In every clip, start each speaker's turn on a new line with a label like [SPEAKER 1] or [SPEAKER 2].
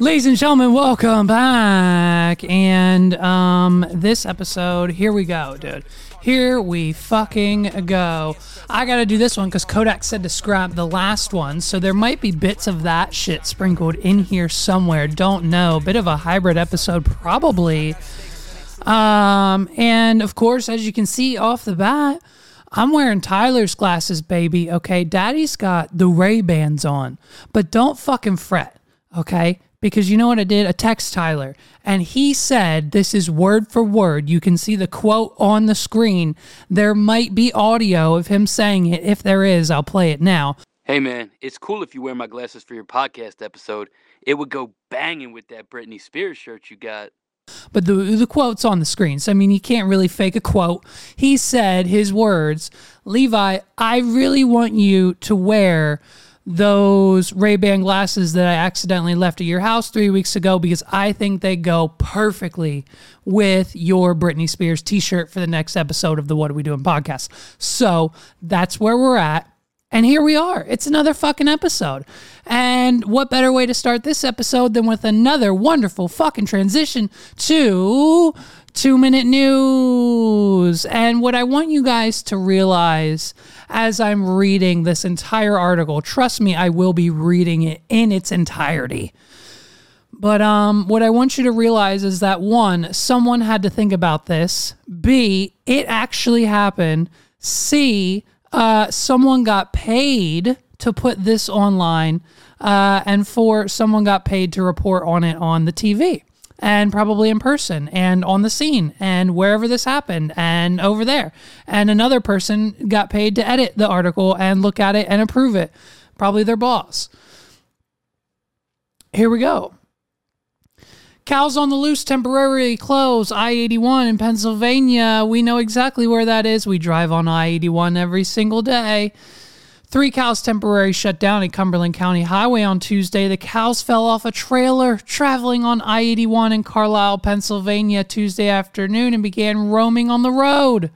[SPEAKER 1] Ladies and gentlemen, welcome back. And um, this episode, here we go, dude. Here we fucking go. I gotta do this one because Kodak said to scrap the last one, so there might be bits of that shit sprinkled in here somewhere. Don't know. Bit of a hybrid episode, probably. Um, and of course, as you can see off the bat, I'm wearing Tyler's glasses, baby. Okay, Daddy's got the Ray Bans on, but don't fucking fret. Okay, because you know what I did? A text Tyler, and he said this is word for word. You can see the quote on the screen. There might be audio of him saying it. If there is, I'll play it now.
[SPEAKER 2] Hey man, it's cool if you wear my glasses for your podcast episode. It would go banging with that Britney Spears shirt you got.
[SPEAKER 1] But the the quote's on the screen, so I mean, you can't really fake a quote. He said his words, Levi, I really want you to wear those Ray-Ban glasses that I accidentally left at your house 3 weeks ago because I think they go perfectly with your Britney Spears t-shirt for the next episode of the What Are We Doing podcast. So, that's where we're at. And here we are. It's another fucking episode. And what better way to start this episode than with another wonderful fucking transition to two minute news. And what I want you guys to realize as I'm reading this entire article, trust me, I will be reading it in its entirety. But um, what I want you to realize is that one, someone had to think about this. B, it actually happened. C, uh, someone got paid to put this online, uh, and four, someone got paid to report on it on the TV and probably in person and on the scene and wherever this happened and over there. And another person got paid to edit the article and look at it and approve it, probably their boss. Here we go. Cows on the Loose temporarily close I 81 in Pennsylvania. We know exactly where that is. We drive on I 81 every single day. Three cows temporarily shut down a Cumberland County highway on Tuesday. The cows fell off a trailer traveling on I 81 in Carlisle, Pennsylvania Tuesday afternoon and began roaming on the road.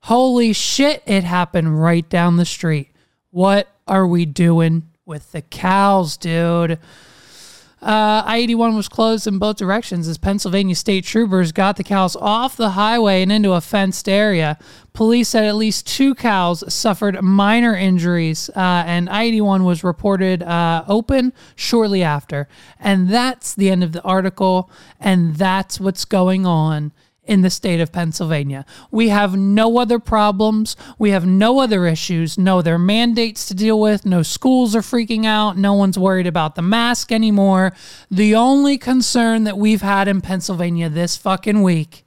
[SPEAKER 1] Holy shit, it happened right down the street. What are we doing with the cows, dude? Uh, I 81 was closed in both directions as Pennsylvania state troopers got the cows off the highway and into a fenced area. Police said at least two cows suffered minor injuries, uh, and I 81 was reported uh, open shortly after. And that's the end of the article, and that's what's going on in the state of Pennsylvania. We have no other problems. We have no other issues. No other mandates to deal with. No schools are freaking out. No one's worried about the mask anymore. The only concern that we've had in Pennsylvania this fucking week,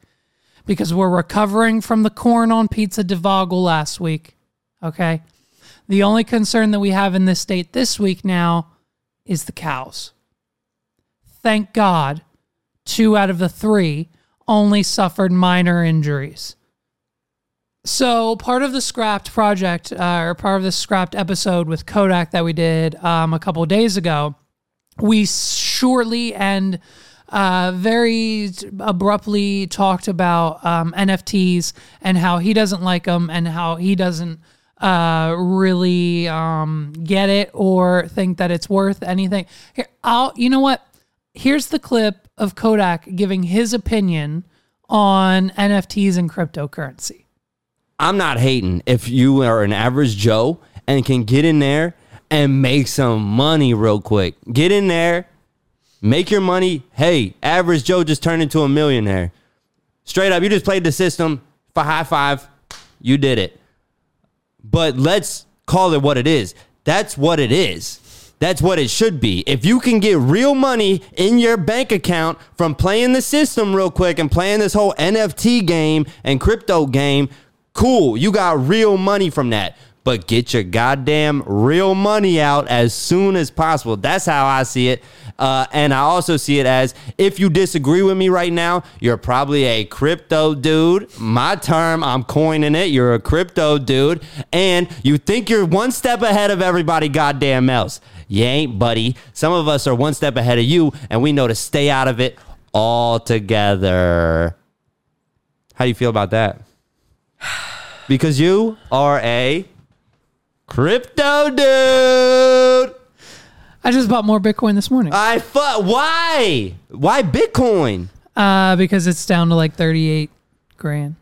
[SPEAKER 1] because we're recovering from the corn on pizza debacle last week, okay? The only concern that we have in this state this week now is the cows. Thank God, two out of the three only suffered minor injuries. So, part of the scrapped project, uh, or part of the scrapped episode with Kodak that we did um, a couple days ago, we shortly and uh, very abruptly talked about um, NFTs and how he doesn't like them and how he doesn't uh, really um, get it or think that it's worth anything. Here, I'll, you know what? Here's the clip of Kodak giving his opinion on NFTs and cryptocurrency.
[SPEAKER 3] I'm not hating if you are an average Joe and can get in there and make some money real quick. Get in there, make your money. Hey, average Joe just turned into a millionaire. Straight up, you just played the system for high five. You did it. But let's call it what it is. That's what it is. That's what it should be. If you can get real money in your bank account from playing the system real quick and playing this whole NFT game and crypto game, cool. You got real money from that. But get your goddamn real money out as soon as possible. That's how I see it. Uh, and I also see it as if you disagree with me right now, you're probably a crypto dude. My term, I'm coining it. You're a crypto dude. And you think you're one step ahead of everybody goddamn else. You ain't, buddy. Some of us are one step ahead of you, and we know to stay out of it altogether. How do you feel about that? Because you are a crypto dude.
[SPEAKER 1] I just bought more Bitcoin this morning
[SPEAKER 3] I fu- why? Why Bitcoin?
[SPEAKER 1] uh, because it's down to like 38 grand.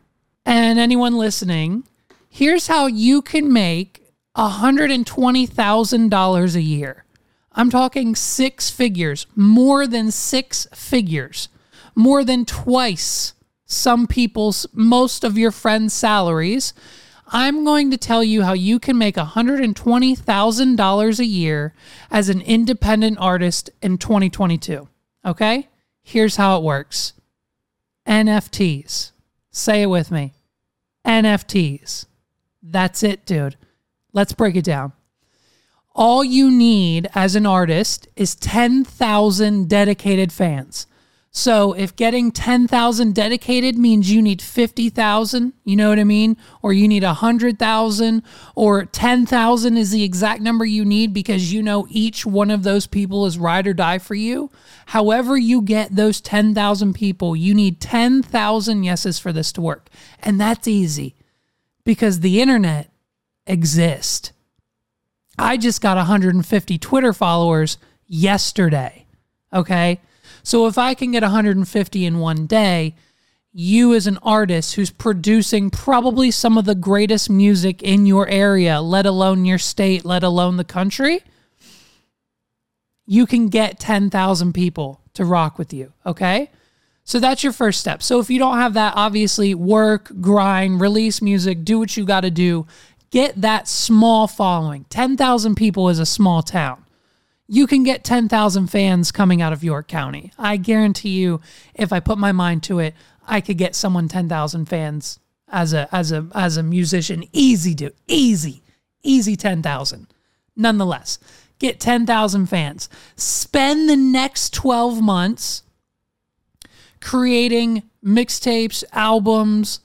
[SPEAKER 1] And anyone listening, here's how you can make $120,000 a year. I'm talking six figures, more than six figures, more than twice some people's, most of your friends' salaries. I'm going to tell you how you can make $120,000 a year as an independent artist in 2022. Okay? Here's how it works NFTs. Say it with me NFTs. That's it, dude. Let's break it down. All you need as an artist is 10,000 dedicated fans. So if getting 10,000 dedicated means you need 50,000, you know what I mean? Or you need 100,000 or 10,000 is the exact number you need because you know each one of those people is ride or die for you. However you get those 10,000 people, you need 10,000 yeses for this to work. And that's easy because the internet exists. I just got 150 Twitter followers yesterday. Okay. So if I can get 150 in one day, you as an artist who's producing probably some of the greatest music in your area, let alone your state, let alone the country, you can get 10,000 people to rock with you. Okay. So that's your first step. So if you don't have that, obviously work, grind, release music, do what you got to do. Get that small following. 10,000 people is a small town. You can get 10,000 fans coming out of York County. I guarantee you if I put my mind to it, I could get someone 10,000 fans as a as a as a musician. Easy to easy. Easy 10,000. Nonetheless, get 10,000 fans. Spend the next 12 months creating mixtapes, albums,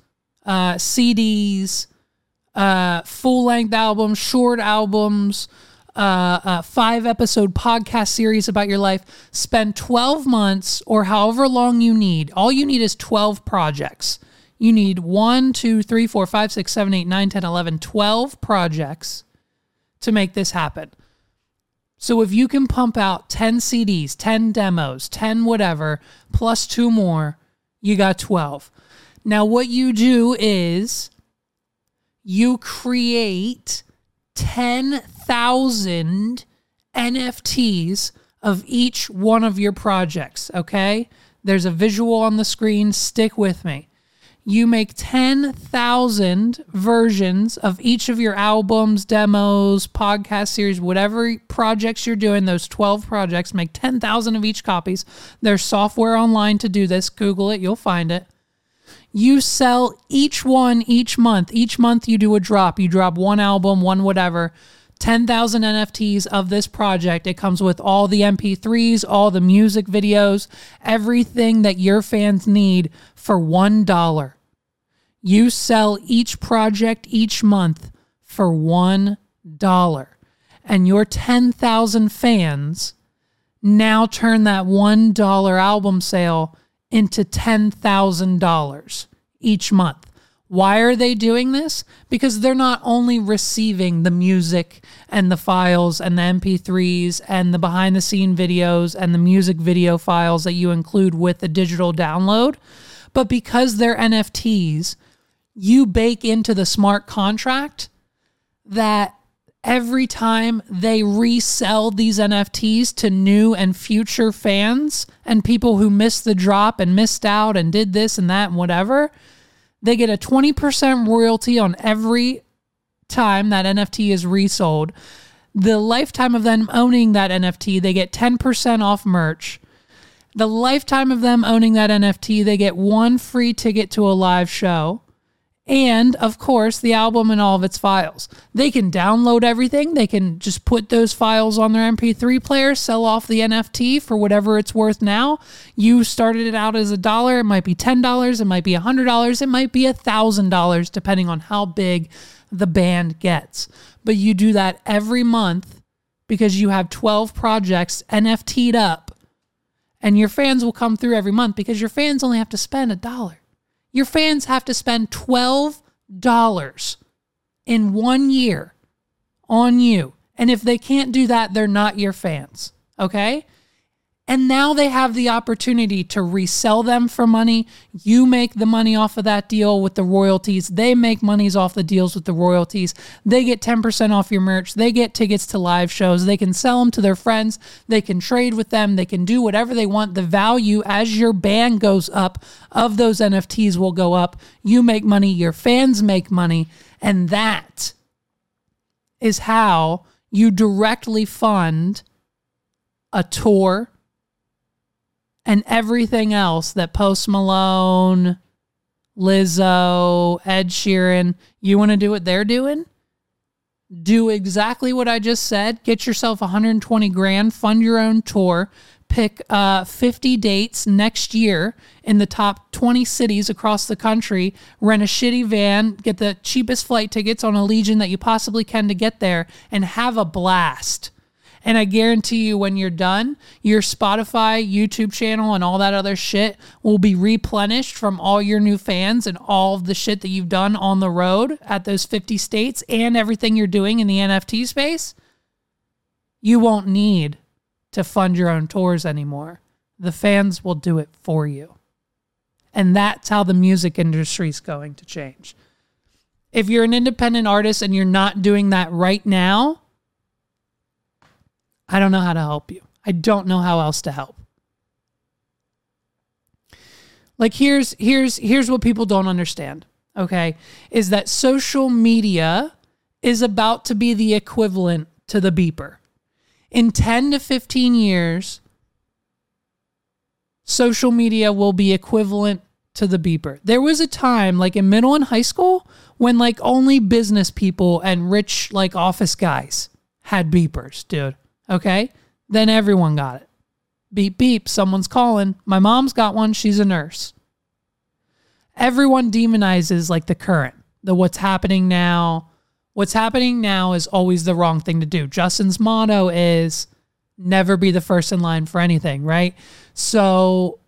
[SPEAKER 1] uh, CDs, uh, full length albums, short albums, uh, uh, five episode podcast series about your life. Spend 12 months or however long you need. All you need is 12 projects. You need 1, 2, 3, 4, 5, 6, 7, 8, 9, 10, 11, 12 projects to make this happen. So if you can pump out 10 CDs, 10 demos, 10 whatever, plus two more, you got 12. Now, what you do is you create 10,000 NFTs of each one of your projects, okay? There's a visual on the screen. Stick with me. You make 10,000 versions of each of your albums, demos, podcast series, whatever projects you're doing, those 12 projects, make 10,000 of each copies. There's software online to do this. Google it, you'll find it. You sell each one each month. Each month you do a drop. You drop one album, one whatever. 10,000 NFTs of this project. It comes with all the MP3s, all the music videos, everything that your fans need for $1. You sell each project each month for $1. And your 10,000 fans now turn that $1 album sale into $10,000 each month. Why are they doing this? Because they're not only receiving the music and the files and the MP3s and the behind the scene videos and the music video files that you include with the digital download, but because they're NFTs, you bake into the smart contract that every time they resell these NFTs to new and future fans and people who missed the drop and missed out and did this and that and whatever, they get a 20% royalty on every time that NFT is resold. The lifetime of them owning that NFT, they get 10% off merch. The lifetime of them owning that NFT, they get one free ticket to a live show and of course the album and all of its files. They can download everything. They can just put those files on their MP3 player, sell off the NFT for whatever it's worth now. You started it out as a dollar, it might be $10, it might be $100, it might be $1,000 depending on how big the band gets. But you do that every month because you have 12 projects NFT'd up and your fans will come through every month because your fans only have to spend a dollar. Your fans have to spend $12 in one year on you And if they can't do that, they're not your fans. Okay? And now they have the opportunity to resell them for money. You make the money off of that deal with the royalties. They make monies off the deals with the royalties. They get 10% off your merch. They get tickets to live shows. They can sell them to their friends. They can trade with them. They can do whatever they want. The value as your band goes up of those NFTs will go up. You make money, your fans make money. And that is how you directly fund a tour and everything else that Post Malone, Lizzo, Ed Sheeran, you want to do what they're doing? Do exactly what I just said. Get yourself 120 grand, fund your own tour, pick uh, 50 dates next year in the top 20 cities across the country, rent a shitty van, get the cheapest flight tickets on Allegiant that you possibly can to get there, and have a blast. And I guarantee you, when you're done, your Spotify, YouTube channel, and all that other shit will be replenished from all your new fans and all of the shit that you've done on the road at those 50 states and everything you're doing in the NFT space. You won't need to fund your own tours anymore. The fans will do it for you. And that's how the music industry is going to change. If you're an independent artist and you're not doing that right now, I don't know how to help you. I don't know how else to help. Like here's here's here's what people don't understand, okay? Is that social media is about to be the equivalent to the beeper. In 10 to 15 years, social media will be equivalent to the beeper. There was a time like in middle and high school when like only business people and rich like office guys had beepers, dude. Okay. Then everyone got it. Beep, beep, someone's calling. My mom's got one. She's a nurse. Everyone demonizes like the current, the what's happening now. What's happening now is always the wrong thing to do. Justin's motto is never be the first in line for anything, right? So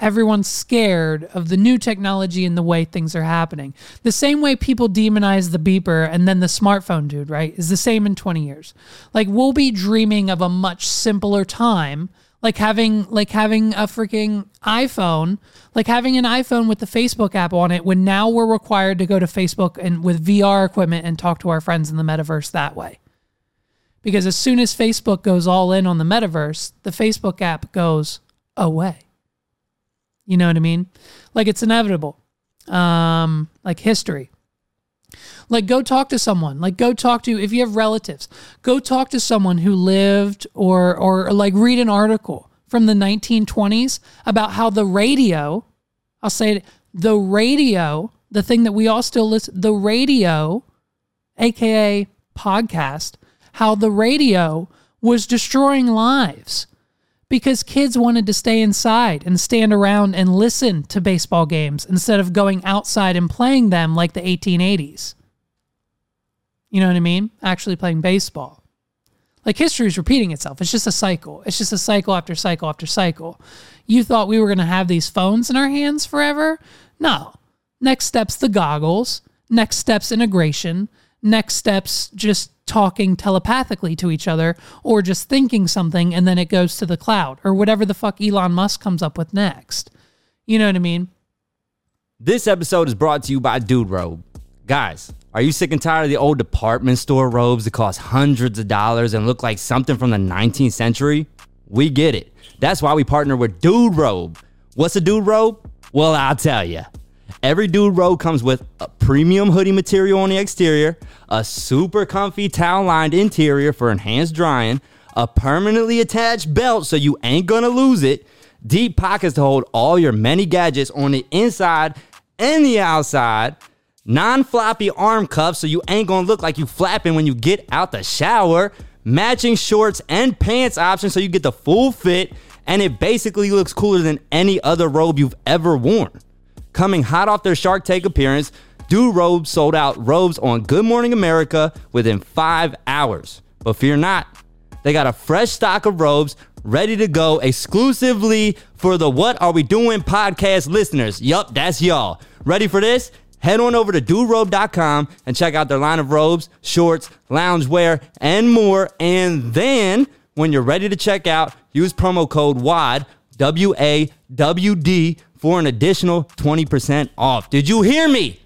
[SPEAKER 1] everyone's scared of the new technology and the way things are happening. The same way people demonize the beeper and then the smartphone dude, right? Is the same in 20 years. Like we'll be dreaming of a much simpler time, like having like having a freaking iPhone, like having an iPhone with the Facebook app on it when now we're required to go to Facebook and with VR equipment and talk to our friends in the metaverse that way. Because as soon as Facebook goes all in on the metaverse, the Facebook app goes away. You know what I mean? Like it's inevitable. Um, like history. Like go talk to someone. Like go talk to if you have relatives, go talk to someone who lived or or like read an article from the 1920s about how the radio, I'll say it, the radio, the thing that we all still listen, the radio, aka podcast, how the radio was destroying lives because kids wanted to stay inside and stand around and listen to baseball games instead of going outside and playing them like the 1880s. You know what I mean? Actually playing baseball. Like history is repeating itself. It's just a cycle. It's just a cycle after cycle after cycle. You thought we were going to have these phones in our hands forever? No. Next step's the goggles. Next step's integration. Next step's just talking telepathically to each other or just thinking something and then it goes to the cloud or whatever the fuck Elon Musk comes up with next. You know what I mean?
[SPEAKER 3] This episode is brought to you by Dude Robe. Guys, are you sick and tired of the old department store robes that cost hundreds of dollars and look like something from the 19th century? We get it. That's why we partner with Dude Robe. What's a Dude Robe? Well, I'll tell you. Every dude robe comes with a premium hoodie material on the exterior, a super comfy towel lined interior for enhanced drying, a permanently attached belt so you ain't gonna lose it, deep pockets to hold all your many gadgets on the inside and the outside, non floppy arm cuffs so you ain't gonna look like you flapping when you get out the shower, matching shorts and pants options so you get the full fit, and it basically looks cooler than any other robe you've ever worn. Coming hot off their Shark Tank appearance, Dude Robes sold out robes on Good Morning America within five hours. But fear not, they got a fresh stock of robes ready to go exclusively for the What Are We Doing podcast listeners. Yup, that's y'all. Ready for this? Head on over to duderobe.com and check out their line of robes, shorts, loungewear, and more. And then when you're ready to check out, use promo code WAD, W A W D, for an additional 20% off. Did you hear me?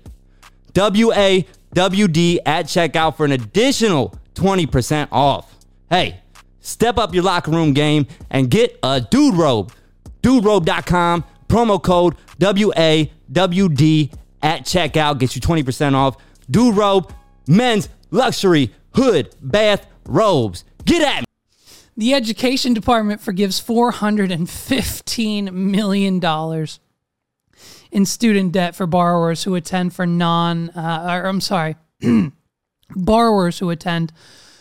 [SPEAKER 3] W A W D at checkout for an additional 20% off. Hey, step up your locker room game and get a dude robe. DudeRobe.com, promo code WAWD at checkout gets you 20% off. Dude Robe, men's luxury hood bath robes. Get at me.
[SPEAKER 1] The education department forgives $415 million in student debt for borrowers who attend for non, uh, or I'm sorry, borrowers who attend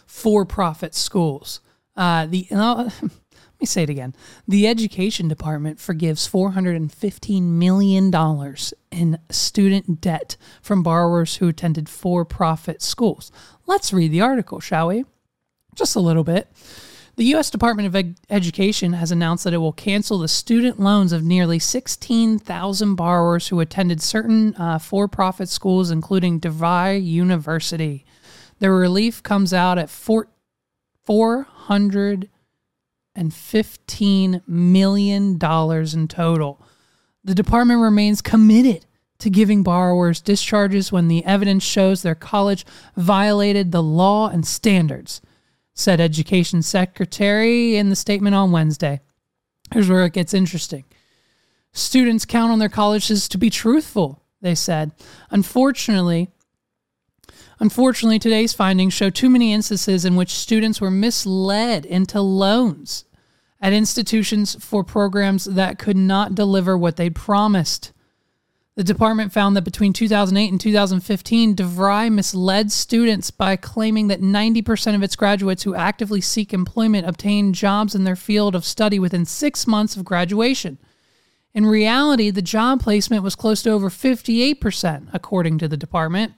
[SPEAKER 1] for profit schools. Uh, the, uh, let me say it again. The education department forgives $415 million in student debt from borrowers who attended for profit schools. Let's read the article, shall we? Just a little bit. The U.S. Department of Education has announced that it will cancel the student loans of nearly 16,000 borrowers who attended certain uh, for profit schools, including DeVry University. The relief comes out at four, $415 million in total. The department remains committed to giving borrowers discharges when the evidence shows their college violated the law and standards said Education Secretary in the statement on Wednesday. Here's where it gets interesting. Students count on their colleges to be truthful, they said. Unfortunately, unfortunately today's findings show too many instances in which students were misled into loans at institutions for programs that could not deliver what they'd promised. The department found that between 2008 and 2015, DeVry misled students by claiming that 90% of its graduates who actively seek employment obtain jobs in their field of study within six months of graduation. In reality, the job placement was close to over 58%, according to the department.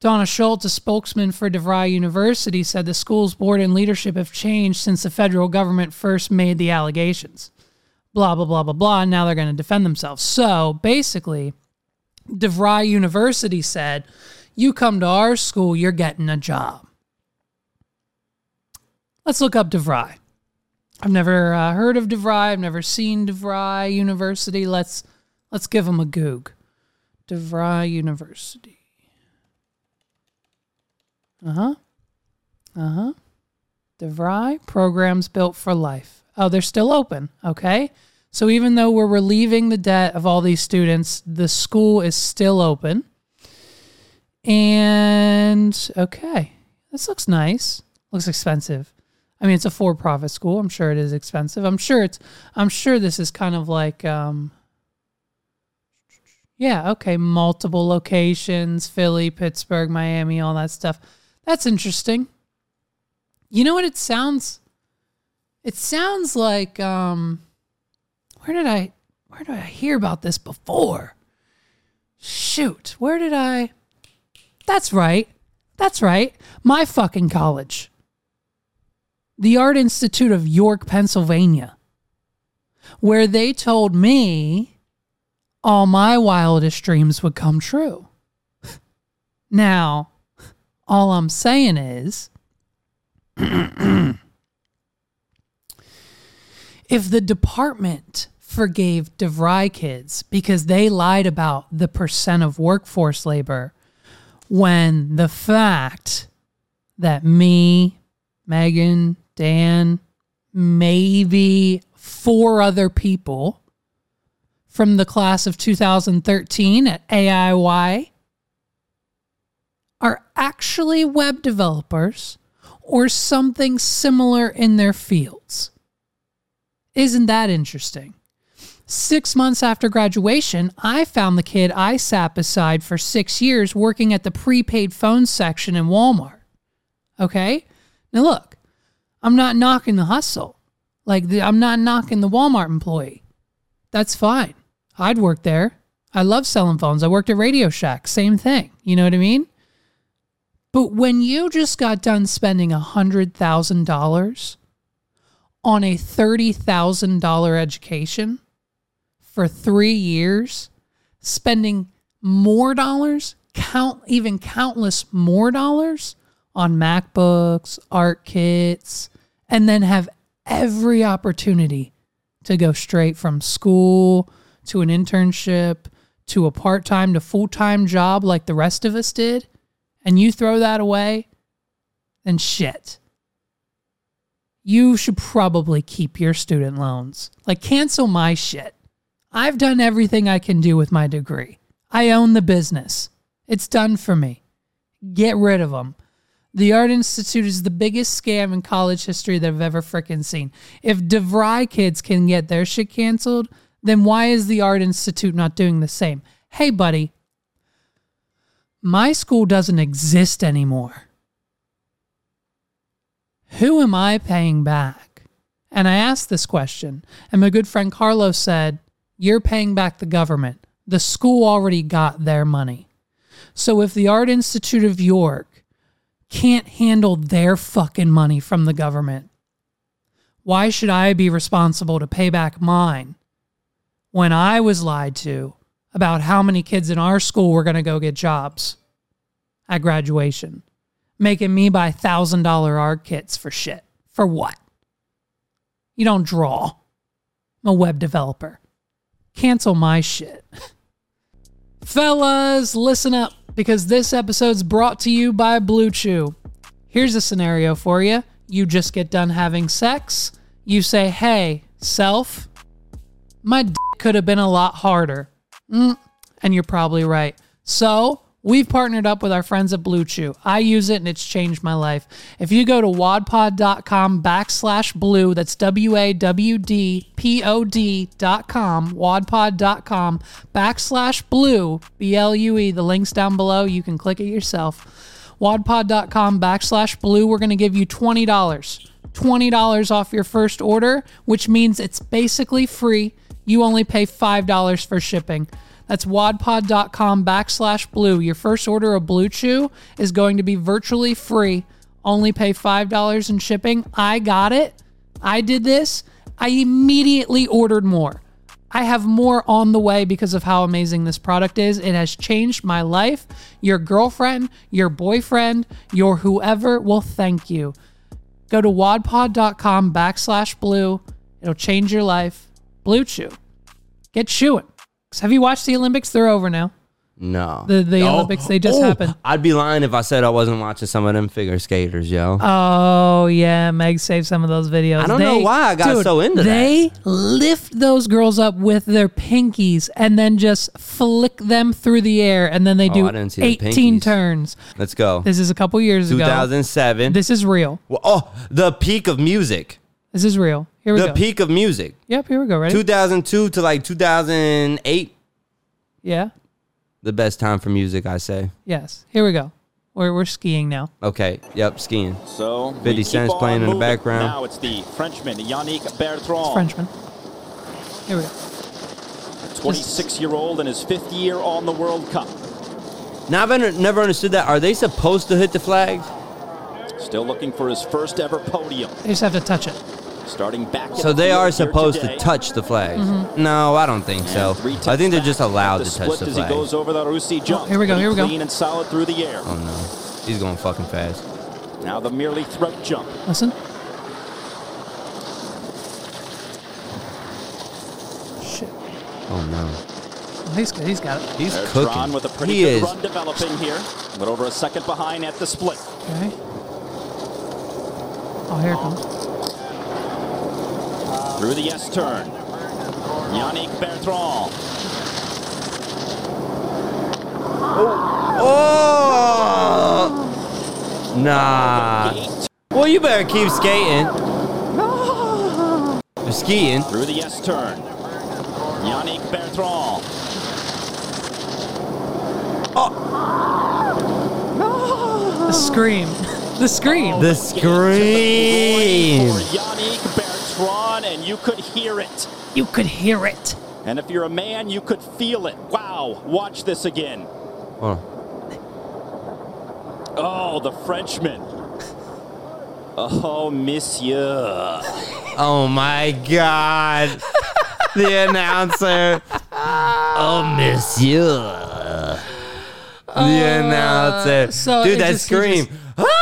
[SPEAKER 1] Donna Schultz, a spokesman for DeVry University, said the school's board and leadership have changed since the federal government first made the allegations blah, blah, blah, blah, blah. And now they're going to defend themselves. So basically, DeVry University said, You come to our school, you're getting a job. Let's look up DeVry. I've never uh, heard of DeVry. I've never seen DeVry University. Let's let's give them a goog. DeVry University. Uh huh. Uh huh. DeVry programs built for life. Oh, they're still open. Okay. So even though we're relieving the debt of all these students, the school is still open. And okay, this looks nice. Looks expensive. I mean, it's a for-profit school. I'm sure it is expensive. I'm sure it's. I'm sure this is kind of like. Um, yeah. Okay. Multiple locations: Philly, Pittsburgh, Miami, all that stuff. That's interesting. You know what? It sounds. It sounds like. Um, where did I where did I hear about this before? Shoot, where did I That's right. That's right. My fucking college. The Art Institute of York, Pennsylvania. Where they told me all my wildest dreams would come true. now, all I'm saying is if the department forgave DeVry kids because they lied about the percent of workforce labor when the fact that me, Megan, Dan, maybe four other people from the class of 2013 at AIY are actually web developers or something similar in their fields. Isn't that interesting? Six months after graduation, I found the kid I sat beside for six years working at the prepaid phone section in Walmart. Okay? Now, look, I'm not knocking the hustle. Like, the, I'm not knocking the Walmart employee. That's fine. I'd work there. I love selling phones. I worked at Radio Shack. Same thing. You know what I mean? But when you just got done spending $100,000 on a $30,000 education, for three years, spending more dollars, count even countless more dollars on MacBooks, art kits, and then have every opportunity to go straight from school to an internship to a part-time to full-time job like the rest of us did, and you throw that away, then shit. You should probably keep your student loans. Like cancel my shit. I've done everything I can do with my degree. I own the business. It's done for me. Get rid of them. The Art Institute is the biggest scam in college history that I've ever freaking seen. If DeVry kids can get their shit canceled, then why is the Art Institute not doing the same? Hey, buddy, my school doesn't exist anymore. Who am I paying back? And I asked this question, and my good friend Carlos said, You're paying back the government. The school already got their money. So if the Art Institute of York can't handle their fucking money from the government, why should I be responsible to pay back mine when I was lied to about how many kids in our school were going to go get jobs at graduation, making me buy $1,000 art kits for shit? For what? You don't draw. I'm a web developer. Cancel my shit. Fellas, listen up because this episode's brought to you by Blue Chew. Here's a scenario for you. You just get done having sex. You say, hey, self, my d- could have been a lot harder. Mm, and you're probably right. So, we've partnered up with our friends at Blue Chew. I use it and it's changed my life. If you go to wadpod.com backslash blue, that's W A W D P O D dot com, wadpod.com backslash blue, B L U E. The link's down below. You can click it yourself. Wadpod.com backslash blue. We're going to give you $20. $20 off your first order, which means it's basically free. You only pay $5 for shipping. That's wadpod.com backslash blue. Your first order of Blue Chew is going to be virtually free. Only pay $5 in shipping. I got it. I did this. I immediately ordered more. I have more on the way because of how amazing this product is. It has changed my life. Your girlfriend, your boyfriend, your whoever will thank you. Go to wadpod.com backslash blue. It'll change your life. Blue Chew. Get chewing. 'Cause Have you watched the Olympics? They're over now.
[SPEAKER 3] No.
[SPEAKER 1] The- the oh. Olympics, they just oh, happened.
[SPEAKER 3] I'd be lying if I said I wasn't watching some of them figure skaters, yo.
[SPEAKER 1] Oh yeah, Meg saved some of those videos.
[SPEAKER 3] I don't know why I got so into that.
[SPEAKER 1] They lift those girls up with their pinkies and then just flick them through the air, and then they
[SPEAKER 3] Oh,
[SPEAKER 1] do
[SPEAKER 3] I didn't see
[SPEAKER 1] 18
[SPEAKER 3] pinkies.
[SPEAKER 1] turns.
[SPEAKER 3] Let's go.
[SPEAKER 1] This is a couple years ago.
[SPEAKER 3] 2007.
[SPEAKER 1] This is real.
[SPEAKER 3] Well, oh, the peak of music.
[SPEAKER 1] This is real. Here we
[SPEAKER 3] The
[SPEAKER 1] go.
[SPEAKER 3] peak of music.
[SPEAKER 1] Yep, here we go. Ready?
[SPEAKER 3] 2002 to like 2008.
[SPEAKER 1] yeah.
[SPEAKER 3] The best time for music, I say.
[SPEAKER 1] Yes. Here we go. We're we're skiing now.
[SPEAKER 3] Okay. Yep. Skiing.
[SPEAKER 4] So
[SPEAKER 3] 50
[SPEAKER 4] we keep
[SPEAKER 3] Cent's
[SPEAKER 4] on
[SPEAKER 3] playing in the
[SPEAKER 4] moving.
[SPEAKER 3] background.
[SPEAKER 4] Now it's the Frenchman Yannick Bertrand,
[SPEAKER 1] Frenchman. Here we go.
[SPEAKER 4] 26-year-old in his fifth year on the World Cup.
[SPEAKER 3] Now I've under- never understood that. Are they supposed to hit the flag?
[SPEAKER 4] Still looking for his first ever podium.
[SPEAKER 1] They just have to touch it.
[SPEAKER 4] Starting back.
[SPEAKER 3] So they are supposed
[SPEAKER 4] today.
[SPEAKER 3] to touch the flags.
[SPEAKER 1] Mm-hmm.
[SPEAKER 3] No, I don't think
[SPEAKER 4] And
[SPEAKER 3] so. I think they're just allowed
[SPEAKER 4] The
[SPEAKER 3] to touch the
[SPEAKER 4] as he
[SPEAKER 3] flag.
[SPEAKER 4] goes over the Russi jump.
[SPEAKER 1] here we go, here we go.
[SPEAKER 4] Clean and solid through the air.
[SPEAKER 3] Oh no, he's going fucking fast.
[SPEAKER 4] Now the merely throat jump.
[SPEAKER 1] Listen. Shit.
[SPEAKER 3] Oh no,
[SPEAKER 1] Oh, he's. He's got it.
[SPEAKER 3] he's
[SPEAKER 4] Bertrand
[SPEAKER 3] cooking.
[SPEAKER 4] with a pretty
[SPEAKER 3] he
[SPEAKER 4] good
[SPEAKER 3] is.
[SPEAKER 4] run developing here, but over a second behind at the split.
[SPEAKER 1] Okay. Oh, here it comes.
[SPEAKER 4] Through the S turn. Yannick Bertrand.
[SPEAKER 3] Oh, oh!
[SPEAKER 4] nah.
[SPEAKER 3] Well, you better keep skating. You're skiing.
[SPEAKER 4] Through the S turn. Yannick Bertrand. Oh.
[SPEAKER 1] The scream. The scream.
[SPEAKER 3] The scream.
[SPEAKER 4] Yannick and you could hear it.
[SPEAKER 1] You could hear it.
[SPEAKER 4] And if you're a man, you could feel it. Wow. Watch this again.
[SPEAKER 3] Hold on.
[SPEAKER 4] Oh, the Frenchman. Oh, monsieur.
[SPEAKER 3] Oh my God. the announcer. Oh, monsieur. the announcer.
[SPEAKER 1] Uh, so
[SPEAKER 3] Dude,
[SPEAKER 1] it
[SPEAKER 3] that
[SPEAKER 1] just-
[SPEAKER 3] scream.
[SPEAKER 1] just-!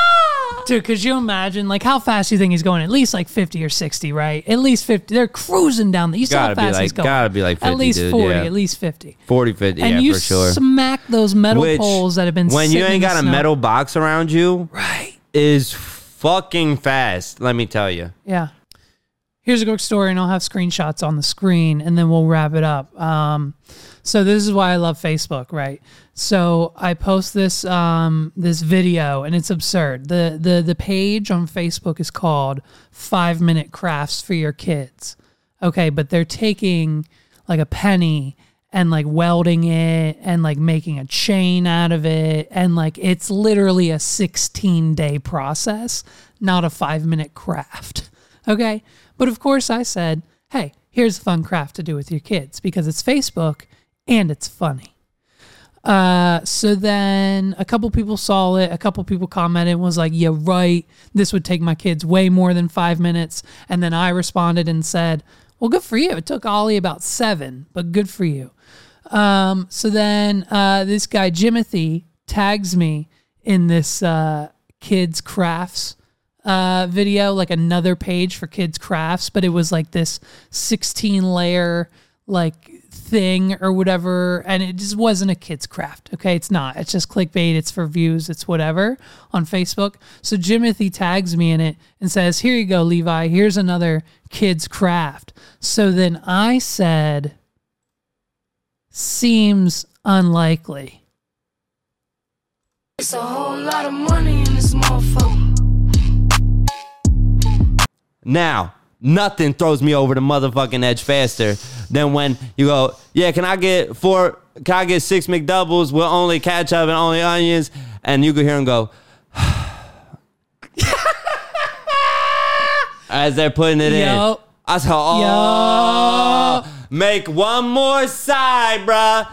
[SPEAKER 1] Dude, could you imagine like how fast you think he's going? At least like fifty or sixty, right? At least fifty. They're cruising down. The, you saw how
[SPEAKER 3] Gotta be
[SPEAKER 1] fast
[SPEAKER 3] like-
[SPEAKER 1] he's going.
[SPEAKER 3] gotta be like
[SPEAKER 1] at
[SPEAKER 3] 50,
[SPEAKER 1] least
[SPEAKER 3] dude,
[SPEAKER 1] forty.
[SPEAKER 3] yeah.
[SPEAKER 1] At least fifty.
[SPEAKER 3] 40, 50,
[SPEAKER 1] And
[SPEAKER 3] yeah,
[SPEAKER 1] you
[SPEAKER 3] for sure.
[SPEAKER 1] smack those metal
[SPEAKER 3] Which,
[SPEAKER 1] poles that have been
[SPEAKER 3] when you
[SPEAKER 1] sitting in
[SPEAKER 3] ain't
[SPEAKER 1] the
[SPEAKER 3] got a
[SPEAKER 1] snow.
[SPEAKER 3] metal box around you,
[SPEAKER 1] right?
[SPEAKER 3] is fucking fast. Let me tell you.
[SPEAKER 1] Yeah. Here's a quick story, and I'll have screenshots on the screen, and then we'll wrap it up. Um, so this is why I love Facebook, right? So I post this um, this video, and it's absurd. the the The page on Facebook is called Five Minute Crafts for Your Kids. Okay, but they're taking like a penny and like welding it and like making a chain out of it and like it's literally a 16 day process not a 5 minute craft okay but of course i said hey here's a fun craft to do with your kids because it's facebook and it's funny uh, so then a couple people saw it. A couple people commented and was like, "Yeah, right. This would take my kids way more than five minutes." And then I responded and said, "Well, good for you. It took Ollie about seven, but good for you." Um, so then uh, this guy Jimothy tags me in this uh, kids crafts uh, video, like another page for kids crafts, but it was like this 16 layer like thing or whatever, and it just wasn't a kids craft. Okay, it's not. It's just clickbait. It's for views. It's whatever on Facebook. So Jimothy tags me in it and says, "Here you go, Levi. Here's another kids craft." So then I said, "Seems unlikely."
[SPEAKER 5] It's a whole lot of money in this motherfucker.
[SPEAKER 3] Now, nothing throws me over the motherfucking edge faster than when you go, yeah, can I get four, can I get six McDoubles with only ketchup and only onions? And you can hear him go, as they're putting it in.
[SPEAKER 1] Yo.
[SPEAKER 3] I said, oh, make one more side, bruh.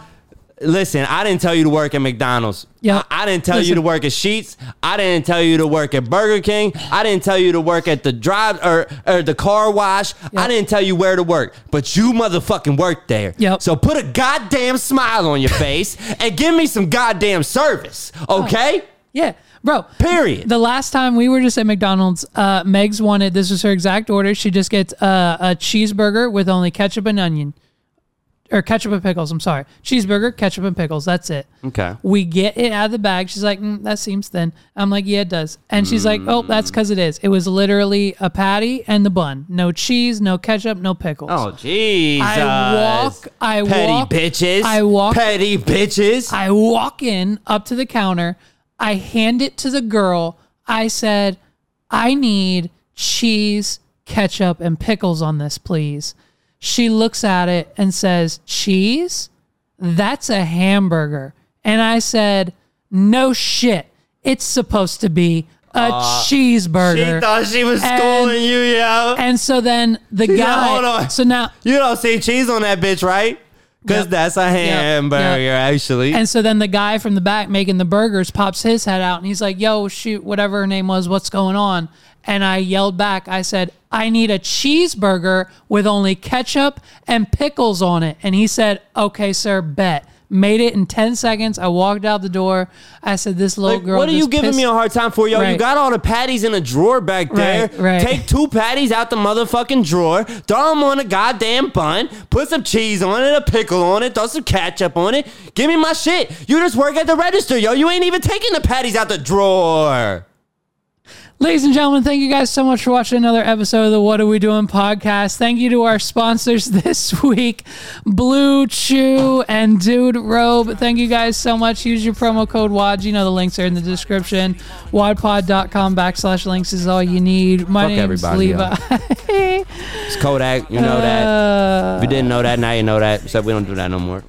[SPEAKER 3] Listen, I didn't tell you to work at McDonald's.
[SPEAKER 1] Yep.
[SPEAKER 3] I, I didn't tell you to work at Sheetz. I didn't tell you to work at Burger King. I didn't tell you to work at the drive or, or the car wash. I didn't tell you where to work, but you motherfucking worked there.
[SPEAKER 1] Yep.
[SPEAKER 3] So put a goddamn smile on your face and give me some goddamn service, okay?
[SPEAKER 1] Yeah, bro.
[SPEAKER 3] Period.
[SPEAKER 1] The last time we were just at McDonald's, uh, Megs wanted this was her exact order. She just gets uh, a cheeseburger with only ketchup and onion, or ketchup and pickles. I'm sorry, cheeseburger, ketchup and pickles. That's it.
[SPEAKER 3] Okay.
[SPEAKER 1] We get it out of the bag. She's like, mm, that seems thin. I'm like, yeah, it does. And she's like, oh, that's because it is. It was literally a patty and the bun. No cheese, no ketchup, no pickles.
[SPEAKER 3] Oh, Jesus.
[SPEAKER 1] I walk- I walk.
[SPEAKER 3] Petty
[SPEAKER 1] walk-
[SPEAKER 3] bitches.
[SPEAKER 1] I walk-
[SPEAKER 3] Petty bitches.
[SPEAKER 1] I walk in up to the counter. I hand it to the girl. I said, I need cheese, ketchup, and pickles on this, please. She looks at it and says, Cheese? That's a hamburger. And I said, No shit. It's supposed to be a uh, cheeseburger.
[SPEAKER 3] she thought she was
[SPEAKER 1] And-
[SPEAKER 3] schooling you, yo.
[SPEAKER 1] and so then the guy.
[SPEAKER 3] "Hold on."
[SPEAKER 1] So now
[SPEAKER 3] You don't see cheese on that bitch, right? Because
[SPEAKER 1] Yep.
[SPEAKER 3] that's a hamburger,
[SPEAKER 1] Yep.
[SPEAKER 3] actually.
[SPEAKER 1] And so then the guy from the back making the burgers pops his head out and he's like, yo, shoot, whatever her name was, what's going on? And I yelled back, I said, I need a cheeseburger with only ketchup and pickles on it. And he said, okay, sir, bet. Made it in 10 seconds. I walked out the door. I said, this little
[SPEAKER 3] Like,
[SPEAKER 1] girl.
[SPEAKER 3] what are you giving
[SPEAKER 1] pissed-
[SPEAKER 3] me a hard time for, yo? You got all the patties in a drawer back there.
[SPEAKER 1] Right, right.
[SPEAKER 3] Take two patties out the motherfucking drawer, throw them on a goddamn bun, put some cheese on it, a pickle on it, throw some ketchup on it. Give me my shit. You just work at the register, yo. You ain't even taking the patties out the drawer.
[SPEAKER 1] Ladies and gentlemen, thank you guys so much for watching another episode of the What Are We Doing podcast. Thank you to our sponsors this week, Blue Chew and Dude Robe. Thank you guys so much. Use your promo code WAD. You know the links are in the description. WADPod.com backslash links is all you need. My
[SPEAKER 3] Fuck
[SPEAKER 1] name's
[SPEAKER 3] everybody.
[SPEAKER 1] Levi.
[SPEAKER 3] It's Kodak. You know that.
[SPEAKER 1] Uh,
[SPEAKER 3] If you didn't know that, now you know that. Except we don't do that no more.